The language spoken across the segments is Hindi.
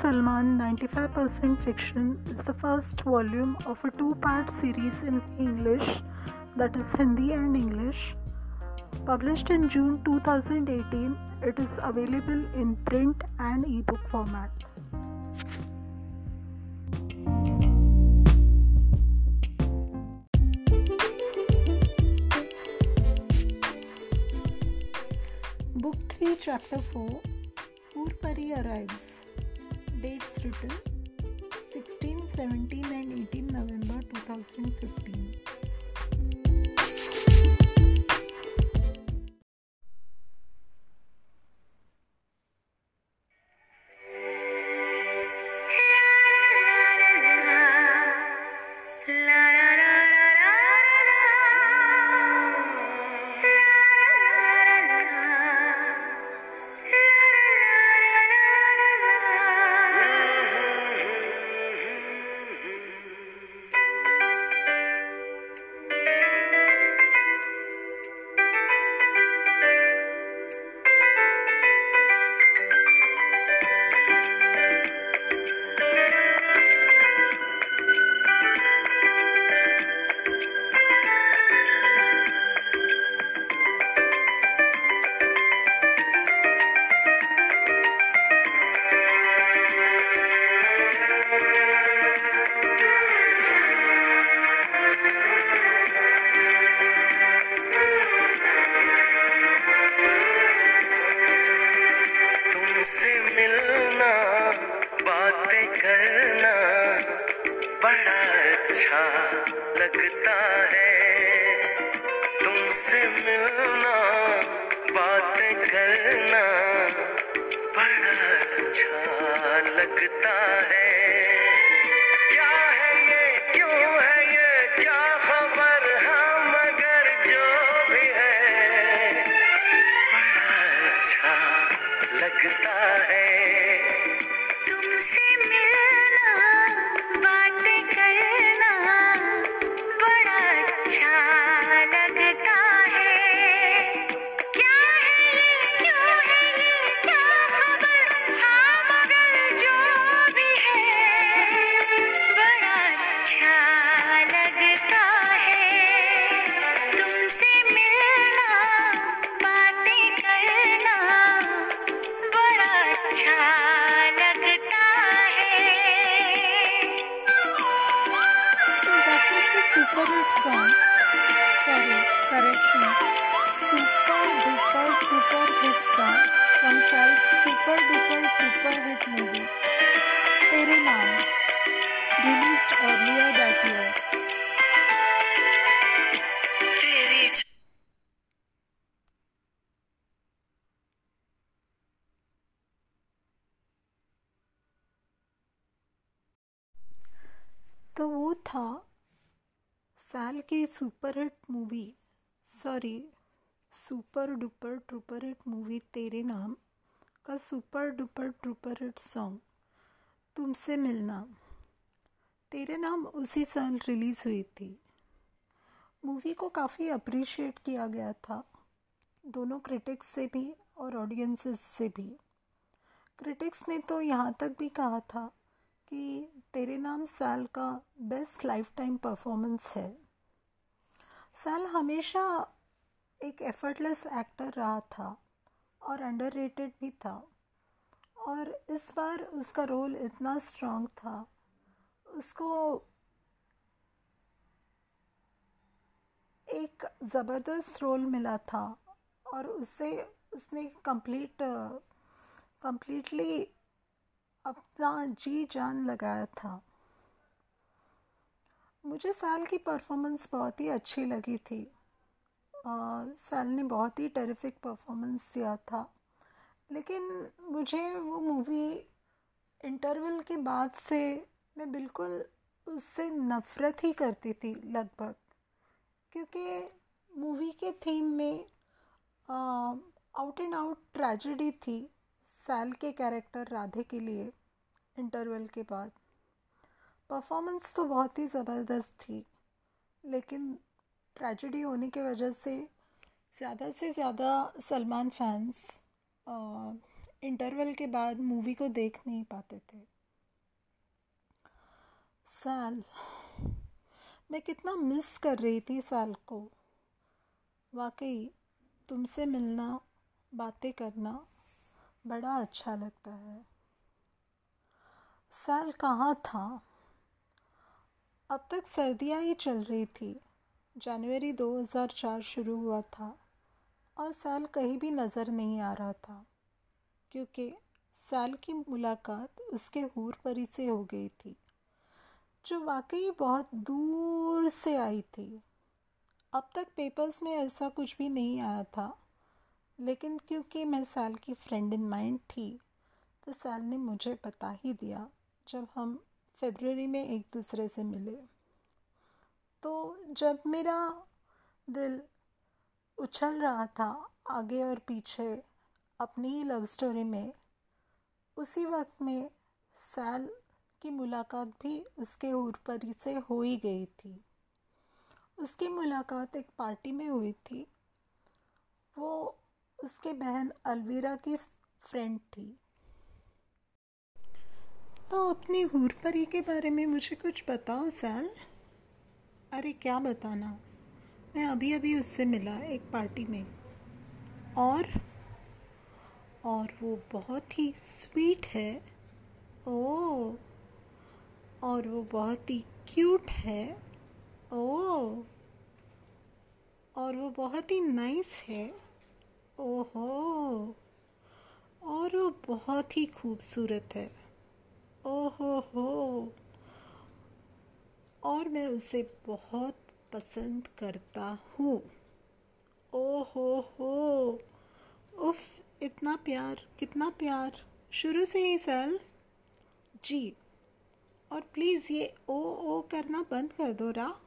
Salman 95% Fiction is the first volume of a two part series in English, that is Hindi and English. Published in June 2018, it is available in print and ebook format. Book 3, Chapter 4 Hoorpari arrives. Dates written 16, 17, and 18 November 2015. Naam, released earlier that year. साल की super hit movie sorry super duper trooper hit movie Tere Naam का super duper trooper hit song तुमसे मिलना। तेरे नाम उसी साल रिलीज़ हुई थी। मूवी को काफ़ी अप्रिशिएट किया गया था, दोनों क्रिटिक्स से भी और ऑडियंसेस से भी। क्रिटिक्स ने तो यहाँ तक भी कहा था कि तेरे नाम साल का बेस्ट लाइफ टाइम परफॉर्मेंस है। साल हमेशा एक एफर्टलेस एक्टर रहा था और अंडररेटेड भी था। और इस बार उसका रोल इतना स्ट्रांग था। उसको एक ज़बरदस्त रोल मिला था और उससे उसने कंप्लीट कंप्लीटली अपना जी जान लगाया था। मुझे साल की परफॉर्मेंस बहुत ही अच्छी लगी थी। आ, साल ने बहुत ही टेरिफिक परफॉर्मेंस दिया था। लेकिन मुझे वो मूवी इंटरवल के बाद से मैं बिल्कुल उससे नफ़रत ही करती थी लगभग। क्योंकि मूवी के थीम में आउट एंड आउट ट्रेजेडी थी सैल के कैरेक्टर राधे के लिए इंटरवल के बाद। परफॉर्मेंस तो बहुत ही ज़बरदस्त थी, लेकिन ट्रेजेडी होने की वजह से ज़्यादा से ज़्यादा सलमान फैंस इंटरवल के बाद मूवी को देख नहीं पाते थे। साल, मैं कितना मिस कर रही थी साल को। वाकई, तुमसे मिलना, बातें करना बड़ा अच्छा लगता है। साल कहाँ था? अब तक सर्दियाँ ही चल रही थी। जनवरी 2004 शुरू हुआ था और साल कहीं भी नज़र नहीं आ रहा था, क्योंकि साल की मुलाकात उसके हूर परी से हो गई थी, जो वाकई बहुत दूर से आई थी। अब तक पेपर्स में ऐसा कुछ भी नहीं आया था, लेकिन क्योंकि मैं साल की फ्रेंड इन माइंड थी तो साल ने मुझे बता ही दिया, जब हम फेबररी में एक दूसरे से मिले। तो जब मेरा दिल उछल रहा था आगे और पीछे अपनी ही लव स्टोरी में, उसी वक्त में साल की मुलाकात भी उसके ऊपरी से हो ही गई थी। उसकी मुलाकात एक पार्टी में हुई थी। वो उसके बहन अलवीरा की फ्रेंड थी। तो अपनी हूर परी के बारे में मुझे कुछ बताओ सैल अरे, क्या बताना? मैं अभी अभी उससे मिला एक पार्टी में। और? और वो बहुत ही स्वीट है। ओ और वो बहुत ही क्यूट है। ओ और वो बहुत ही नाइस है। ओहो! और वो बहुत ही खूबसूरत है। ओहो हो और मैं उसे बहुत पसंद करता हूँ। ओहो हो उफ, इतना प्यार, कितना प्यार। शुरू से ही सैल जी। और प्लीज़ ये ओ ओ करना बंद कर दो, रा।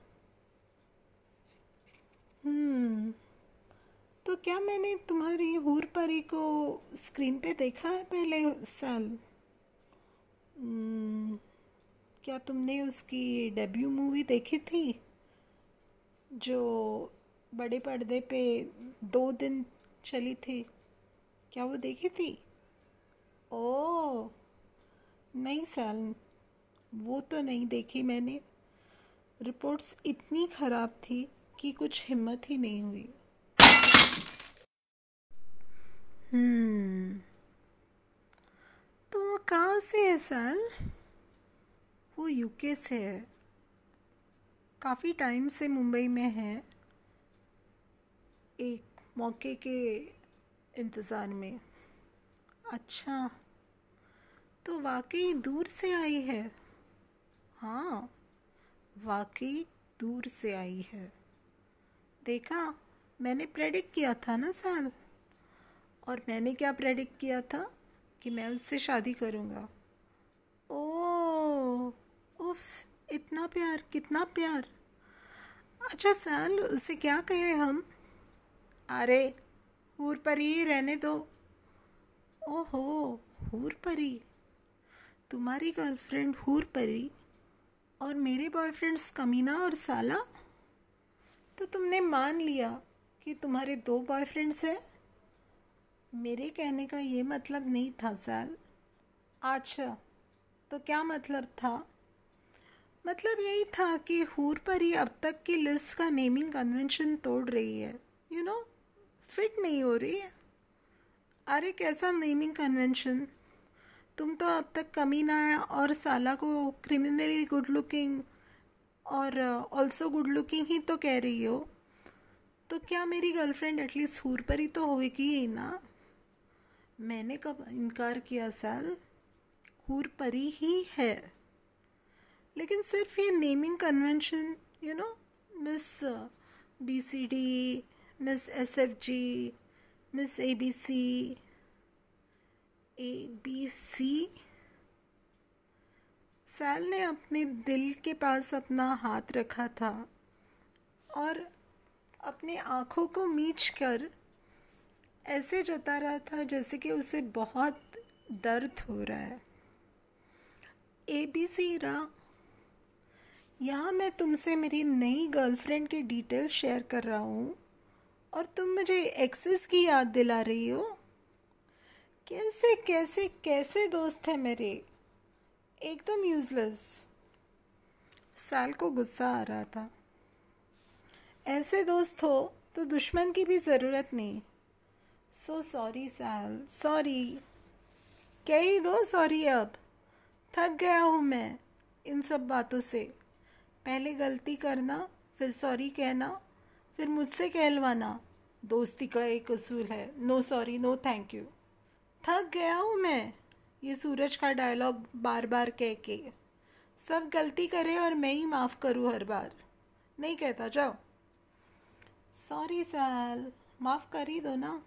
हम्म। तो क्या मैंने तुम्हारी हूर परी को स्क्रीन पे देखा है पहले साल क्या तुमने उसकी डेब्यू मूवी देखी थी? जो बड़े पर्दे पे दो दिन चली थी। क्या वो देखी थी? ओ नहीं साल, वो तो नहीं देखी मैंने। रिपोर्ट्स इतनी ख़राब थी कि कुछ हिम्मत ही नहीं हुई। हम्म तो वो कहाँ से है, सर। वो यूके से है। काफ़ी टाइम से मुंबई में है। एक मौके के इंतज़ार में। अच्छा तो वाकई दूर से आई है? हाँ वाकई दूर से आई है। देखा, मैंने प्रेडिक्ट किया था ना साल और मैंने क्या प्रेडिक्ट किया था? कि मैं उससे शादी करूँगा। ओ उफ, इतना प्यार, कितना प्यार। अच्छा साल, उसे क्या कहें हम? अरे, हूर परी रहने दो। ओहो, हूर परी। तुम्हारी गर्लफ्रेंड हूर परी और मेरे बॉयफ्रेंड्स कमीना और साला? तो तुमने मान लिया कि तुम्हारे दो बॉयफ्रेंड्स हैं? मेरे कहने का ये मतलब नहीं था साल अच्छा तो क्या मतलब था? मतलब यही था कि हूर पर ही अब तक की लिस्ट का नेमिंग कन्वेंशन तोड़ रही है। यू नो फिट नहीं हो रही है। अरे, कैसा नेमिंग कन्वेंशन तुम तो अब तक कमीना और साला को क्रिमिनली गुड लुकिंग और ऑल्सो गुड लुकिंग ही तो कह रही हो। तो क्या मेरी गर्लफ्रेंड एटलीस्ट हूर पर ही तो होगी ही ना? मैंने कब इनकार किया साल? हूर परी ही है। लेकिन सिर्फ़ ये naming convention you know miss B C D miss S F G miss A B C A B C Sal ने अपने दिल के पास अपना हाथ रखा था और अपने आँखों को मीच कर ऐसे जता रहा था जैसे कि उसे बहुत दर्द हो रहा है। ए बी सी रा। यहाँ मैं तुमसे मेरी नई गर्लफ्रेंड की डिटेल शेयर कर रहा हूँ और तुम मुझे एक्सेस की याद दिला रही हो। कैसे कैसे कैसे दोस्त हैं मेरे? एकदम यूजलेस साल को गुस्सा आ रहा था। ऐसे दोस्त हो तो दुश्मन की भी ज़रूरत नहीं। सो सॉरी साल सॉरी कह ही दो सॉरी अब। थक गया हूँ मैं इन सब बातों से। पहले गलती करना, फिर सॉरी कहना, फिर मुझसे कहलवाना। दोस्ती का एक असूल है। No sorry no thank you थक गया हूँ मैं। ये सूरज का डायलॉग बार बार कह के। सब गलती करे और मैं ही माफ़ करूँ हर बार। नहीं कहता, जाओ। सॉरी सैल माफ़ कर ही दो ना।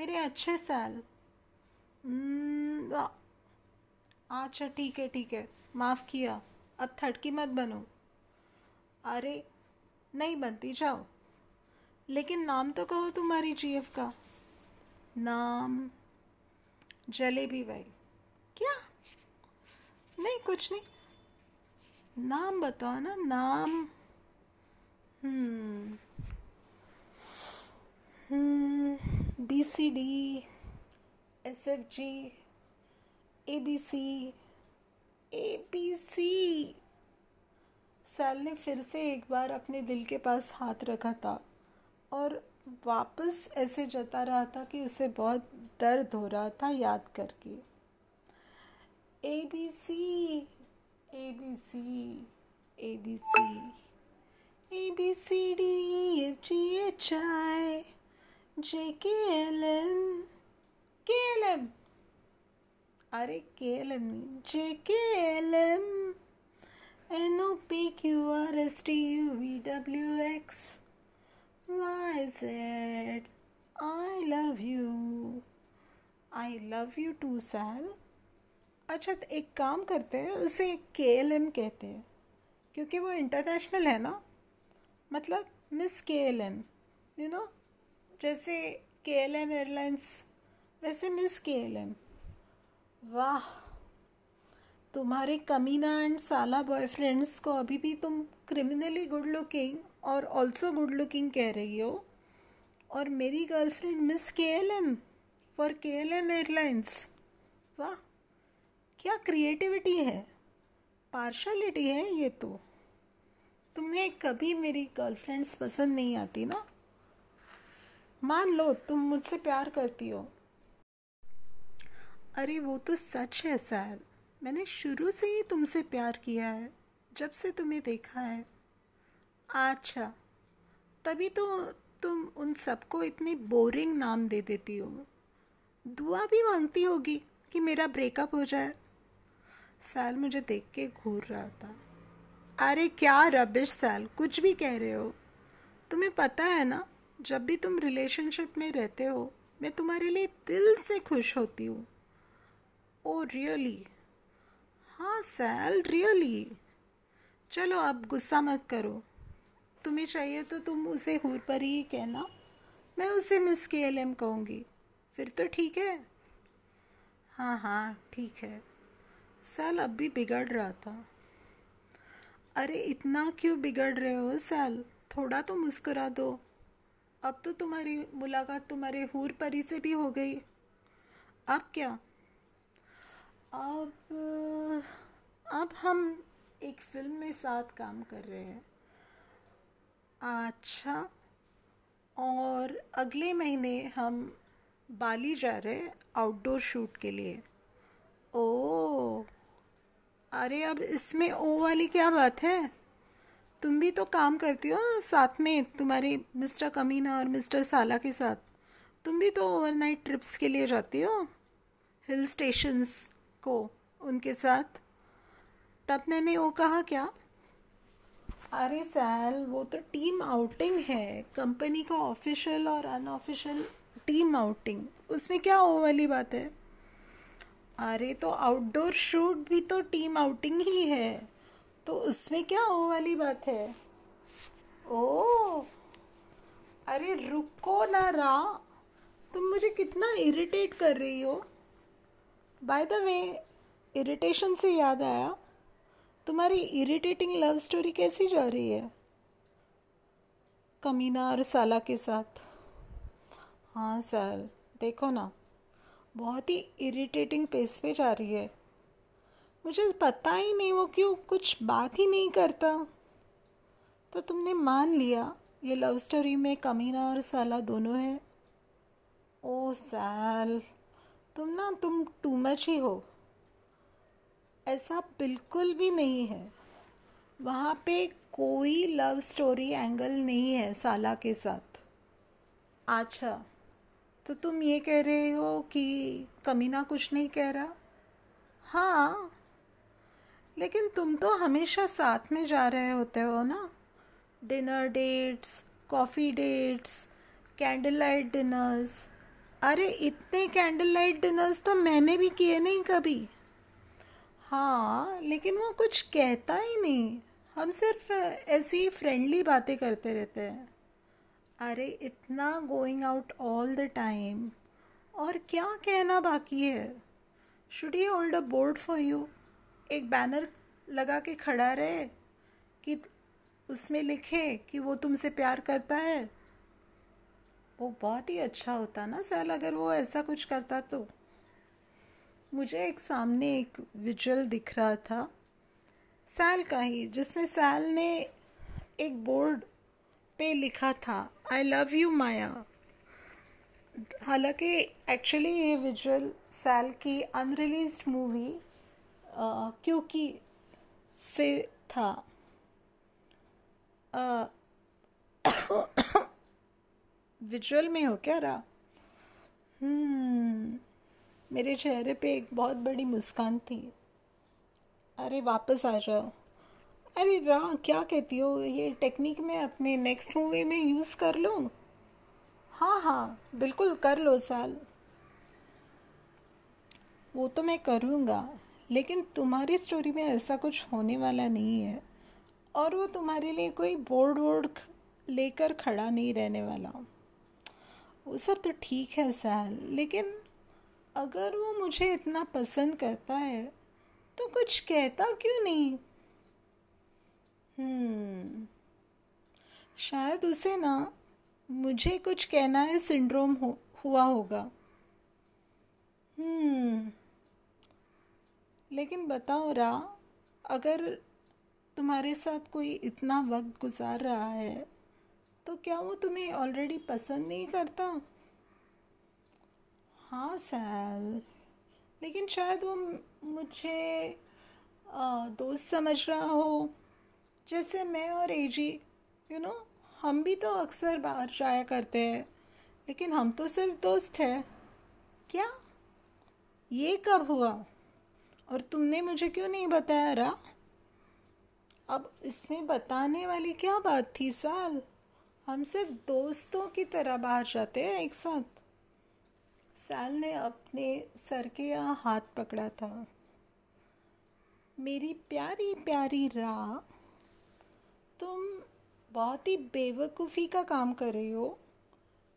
मेरे अच्छे सैल हम्म, अच्छा ठीक है ठीक है. माफ़ किया. अब थटकी मत बनो. अरे नहीं बनती जाओ. लेकिन नाम तो कहो तुम्हारी जीएफ का. नाम जलेबी भाई. क्या? नहीं कुछ नहीं. नाम बताओ ना नाम. हम्म B C D S F G A B C A B C Sal ने फिर से एक बार अपने दिल के पास हाथ रखा था और वापस ऐसे जता रहा था कि उसे बहुत दर्द हो रहा था याद करके। A B C A B C A B C A B C D F G H I J K L M K L M अरे K L M J K L M N O P Q R S T U V W X Y Z I love you I love you too Sal अच्छा तो एक काम करते हैं, उसे के एल एम कहते हैं। क्योंकि वो इंटरनेशनल है ना। मतलब miss K L M you know जैसे के एल एम एयरलाइंस, वैसे मिस के एल एम वाह, तुम्हारे कमीना एंड साला बॉयफ्रेंड्स को अभी भी तुम क्रिमिनली गुड लुकिंग और ऑल्सो गुड लुकिंग कह रही हो। और मेरी girlfriend miss K L M for K L M airlines वाह, क्या क्रिएटिविटी है? पार्शलिटी है ये तो। तुम्हें कभी मेरी गर्लफ्रेंड्स पसंद नहीं आती ना? मान लो, तुम मुझसे प्यार करती हो। अरे, वो तो सच है सैल मैंने शुरू से ही तुमसे प्यार किया है, जब से तुम्हें देखा है। अच्छा तभी तो तुम उन सबको इतने बोरिंग नाम दे देती हो। दुआ भी मांगती होगी कि मेरा ब्रेकअप हो जाए। सैल मुझे देख के घूर रहा था। अरे, क्या रबिश सैल कुछ भी कह रहे हो। तुम्हें पता है ना जब भी तुम रिलेशनशिप में रहते हो, मैं तुम्हारे लिए दिल से खुश होती हूँ। ओ रियली हाँ सैल रियली चलो, अब गुस्सा मत करो। तुम्हें चाहिए तो तुम उसे हूर पर ही कहना। मैं उसे मिस के एल एम कहूँगी। फिर तो ठीक है? हाँ हाँ ठीक है। सैल अब भी बिगड़ रहा था। अरे, इतना क्यों बिगड़ रहे हो सैल थोड़ा तो मुस्कुरा दो। अब तो तुम्हारी मुलाकात तुम्हारे हूर परी से भी हो गई। अब क्या? अब अब हम एक फ़िल्म में साथ काम कर रहे हैं। अच्छा और अगले महीने हम बाली जा रहे हैं आउटडोर शूट के लिए। ओ, अरे अब इसमें ओ वाली क्या बात है? तुम भी तो काम करती हो साथ में, तुम्हारे मिस्टर कमीना और मिस्टर साला के साथ। तुम भी तो ओवरनाइट ट्रिप्स के लिए जाती हो हिल स्टेशंस को, उनके साथ। तब मैंने वो कहा, क्या? अरे सैल, वो तो टीम आउटिंग है। कंपनी का ऑफिशियल और अनऑफिशियल टीम आउटिंग उसमें क्या वो वाली बात है? अरे तो आउटडोर शूट भी तो टीम आउटिंग ही है। तो उसमें क्या ओ वाली बात है? ओ, अरे रुको ना रा। तुम मुझे कितना इरिटेट कर रही हो। बाय द वे इरिटेशन से याद आया, तुम्हारी इरिटेटिंग लव स्टोरी कैसी जा रही है? कमीना और साला के साथ। हाँ सर देखो ना, बहुत ही इरिटेटिंग पेस पे जा रही है। मुझे पता ही नहीं वो क्यों कुछ बात ही नहीं करता। तो तुमने मान लिया, ये लव स्टोरी में कमीना और साला दोनों है? ओ, सैल, तुम ना, तुम टू मच ही हो। ऐसा बिल्कुल भी नहीं है। वहाँ पे कोई लव स्टोरी एंगल नहीं है साला के साथ। अच्छा तो तुम ये कह रहे हो कि कमीना कुछ नहीं कह रहा? हाँ लेकिन तुम तो हमेशा साथ में जा रहे होते हो ना? Dinner dates coffee dates candle light dinners अरे, इतने कैंडल लाइट डिनर्स तो मैंने भी किए नहीं कभी। हाँ लेकिन वो कुछ कहता ही नहीं। हम सिर्फ़ ऐसी फ्रेंडली बातें करते रहते हैं। अरे, इतना going out all the time और क्या कहना बाकी है? Should he hold a board for you एक बैनर लगा के खड़ा रहे कि उसमें लिखे कि वो तुमसे प्यार करता है। वो बहुत ही अच्छा होता ना सैल, अगर वो ऐसा कुछ करता तो। मुझे एक सामने एक विजुअल दिख रहा था। सैल का ही, जिसमें सैल ने एक बोर्ड पे लिखा था आई लव यू माया। हालाँकि एक्चुअली ये विजुअल सैल की अनरिलीज मूवी क्योंकि से था। विजुअल में हो क्या रहा? हम्म मेरे चेहरे पे एक बहुत बड़ी मुस्कान थी। अरे, वापस आ जाओ। अरे रा क्या कहती हो? ये टेक्निक मैं अपने नेक्स्ट मूवी में यूज़ कर लूँ? हाँ हाँ बिल्कुल कर लो साल। वो तो मैं करूँगा। लेकिन तुम्हारी स्टोरी में ऐसा कुछ होने वाला नहीं है। और वो तुम्हारे लिए कोई बोर्ड वोर्ड लेकर खड़ा नहीं रहने वाला। वो सब तो ठीक है साल। लेकिन अगर वो मुझे इतना पसंद करता है तो कुछ कहता क्यों नहीं? हम्म। शायद उसे ना मुझे कुछ कहना है सिंड्रोम हो, हुआ होगा। हम्म। लेकिन बताओ रा, अगर तुम्हारे साथ कोई इतना वक्त गुजार रहा है तो क्या वो तुम्हें ऑलरेडी पसंद नहीं करता? हाँ सैल। लेकिन शायद वो मुझे दोस्त समझ रहा हो। जैसे मैं और एजी यू नो हम भी तो अक्सर बाहर जाया करते हैं, लेकिन हम तो सिर्फ़ दोस्त हैं। क्या? ये कब हुआ? और तुमने मुझे क्यों नहीं बताया रहा अब इसमें बताने वाली क्या बात थी, साल? हम सिर्फ़ दोस्तों की तरह बाहर जाते हैं एक साथ। साल ने अपने सर के यहाँ हाथ पकड़ा था। मेरी प्यारी प्यारी रा तुम बहुत ही बेवकूफ़ी का काम कर रही हो।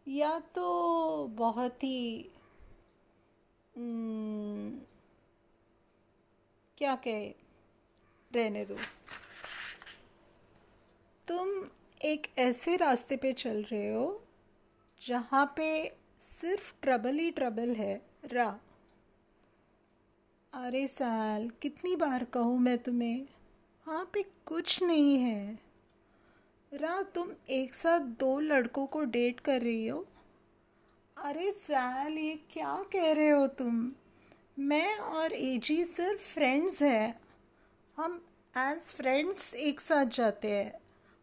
या तो बहुत ही क्या कहे रहने दो? तुम एक ऐसे रास्ते पे चल रहे हो जहाँ पे सिर्फ़ ट्रबल ही ट्रबल है। रा। अरे साल, कितनी बार कहूँ मैं तुम्हें? वहाँ पे कुछ नहीं है। रा, तुम एक साथ दो लड़कों को डेट कर रही हो? अरे साल, ये क्या कह रहे हो तुम? मैं और एजी सिर्फ़ फ्रेंड्स हैं। हम एज फ्रेंड्स एक साथ जाते हैं।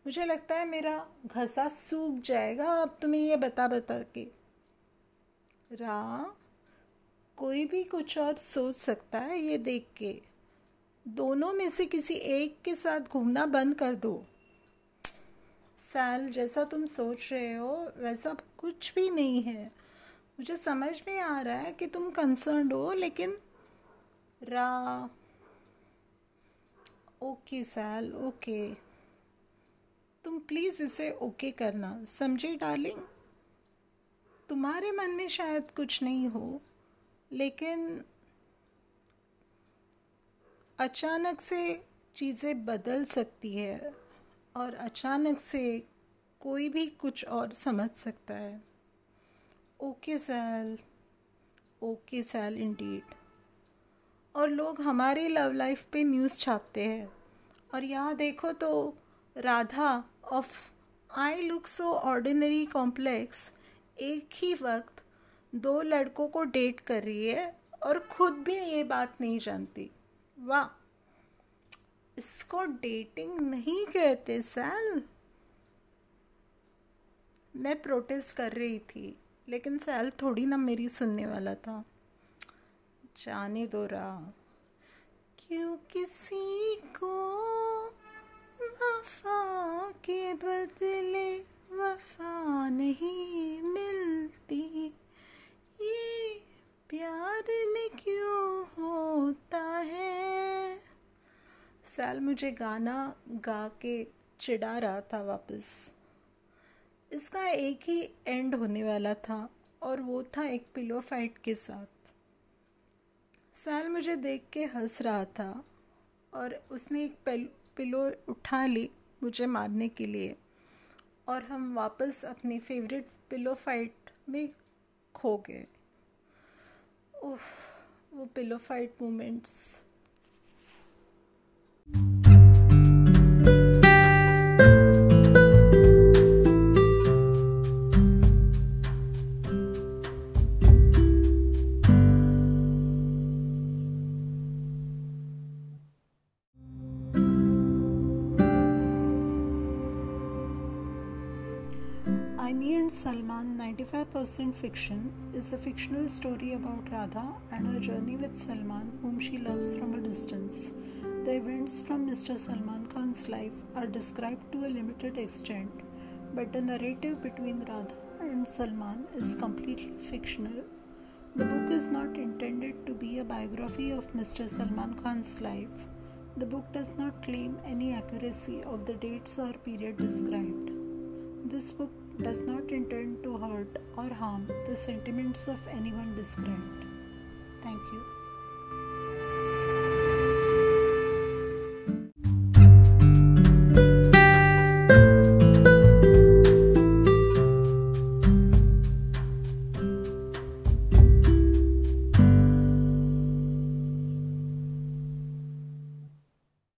मुझे लगता है मेरा घसा सूख जाएगा। अब तुम्हें ये बता बता के। रा कोई भी कुछ और सोच सकता है ये देख के। दोनों में से किसी एक के साथ घूमना बंद कर दो। सैल, जैसा तुम सोच रहे हो, वैसा कुछ भी नहीं है। मुझे समझ में आ रहा है कि तुम कंसर्न हो, लेकिन रा ओके सैल ओके तुम प्लीज़ इसे ओके करना, समझे डार्लिंग तुम्हारे मन में शायद कुछ नहीं हो, लेकिन अचानक से चीज़ें बदल सकती है और अचानक से कोई भी कुछ और समझ सकता है। Okay Sal okay Sal indeed और लोग हमारे लव लाइफ पे न्यूज़ छापते हैं। और यहाँ देखो तो Radha of I look so ordinary complex एक ही वक्त दो लड़कों को डेट कर रही है और खुद भी ये बात नहीं जानती। वाह, इसको डेटिंग नहीं कहते सैल। मैं प्रोटेस्ट कर रही थी। लेकिन सैल थोड़ी ना मेरी सुनने वाला था। जाने दो रहा। क्यों किसी को वफा के बदले वफा नहीं मिलती? ये प्यार में क्यों होता है? सैल मुझे गाना गा के चिढ़ा रहा था वापस। इसका एक ही एंड होने वाला था और वो था एक पिलो फाइट के साथ। सैल मुझे देख के हंस रहा था और उसने एक पिलो उठा ली मुझे मारने के लिए और हम वापस अपनी फेवरेट पिलो फाइट में खो गए। ओह वो pillow fight moments 95% Fiction is a fictional story about Radha and her journey with Salman, whom she loves from a distance. The events from Mr. Salman Khan's life are described to a limited extent, but the narrative between Radha and Salman is completely fictional. The book is not intended to be a biography of Mr. Salman Khan's life. The book does not claim any accuracy of the dates or period described. This book does not intend to hurt or harm the sentiments of anyone described. Thank you.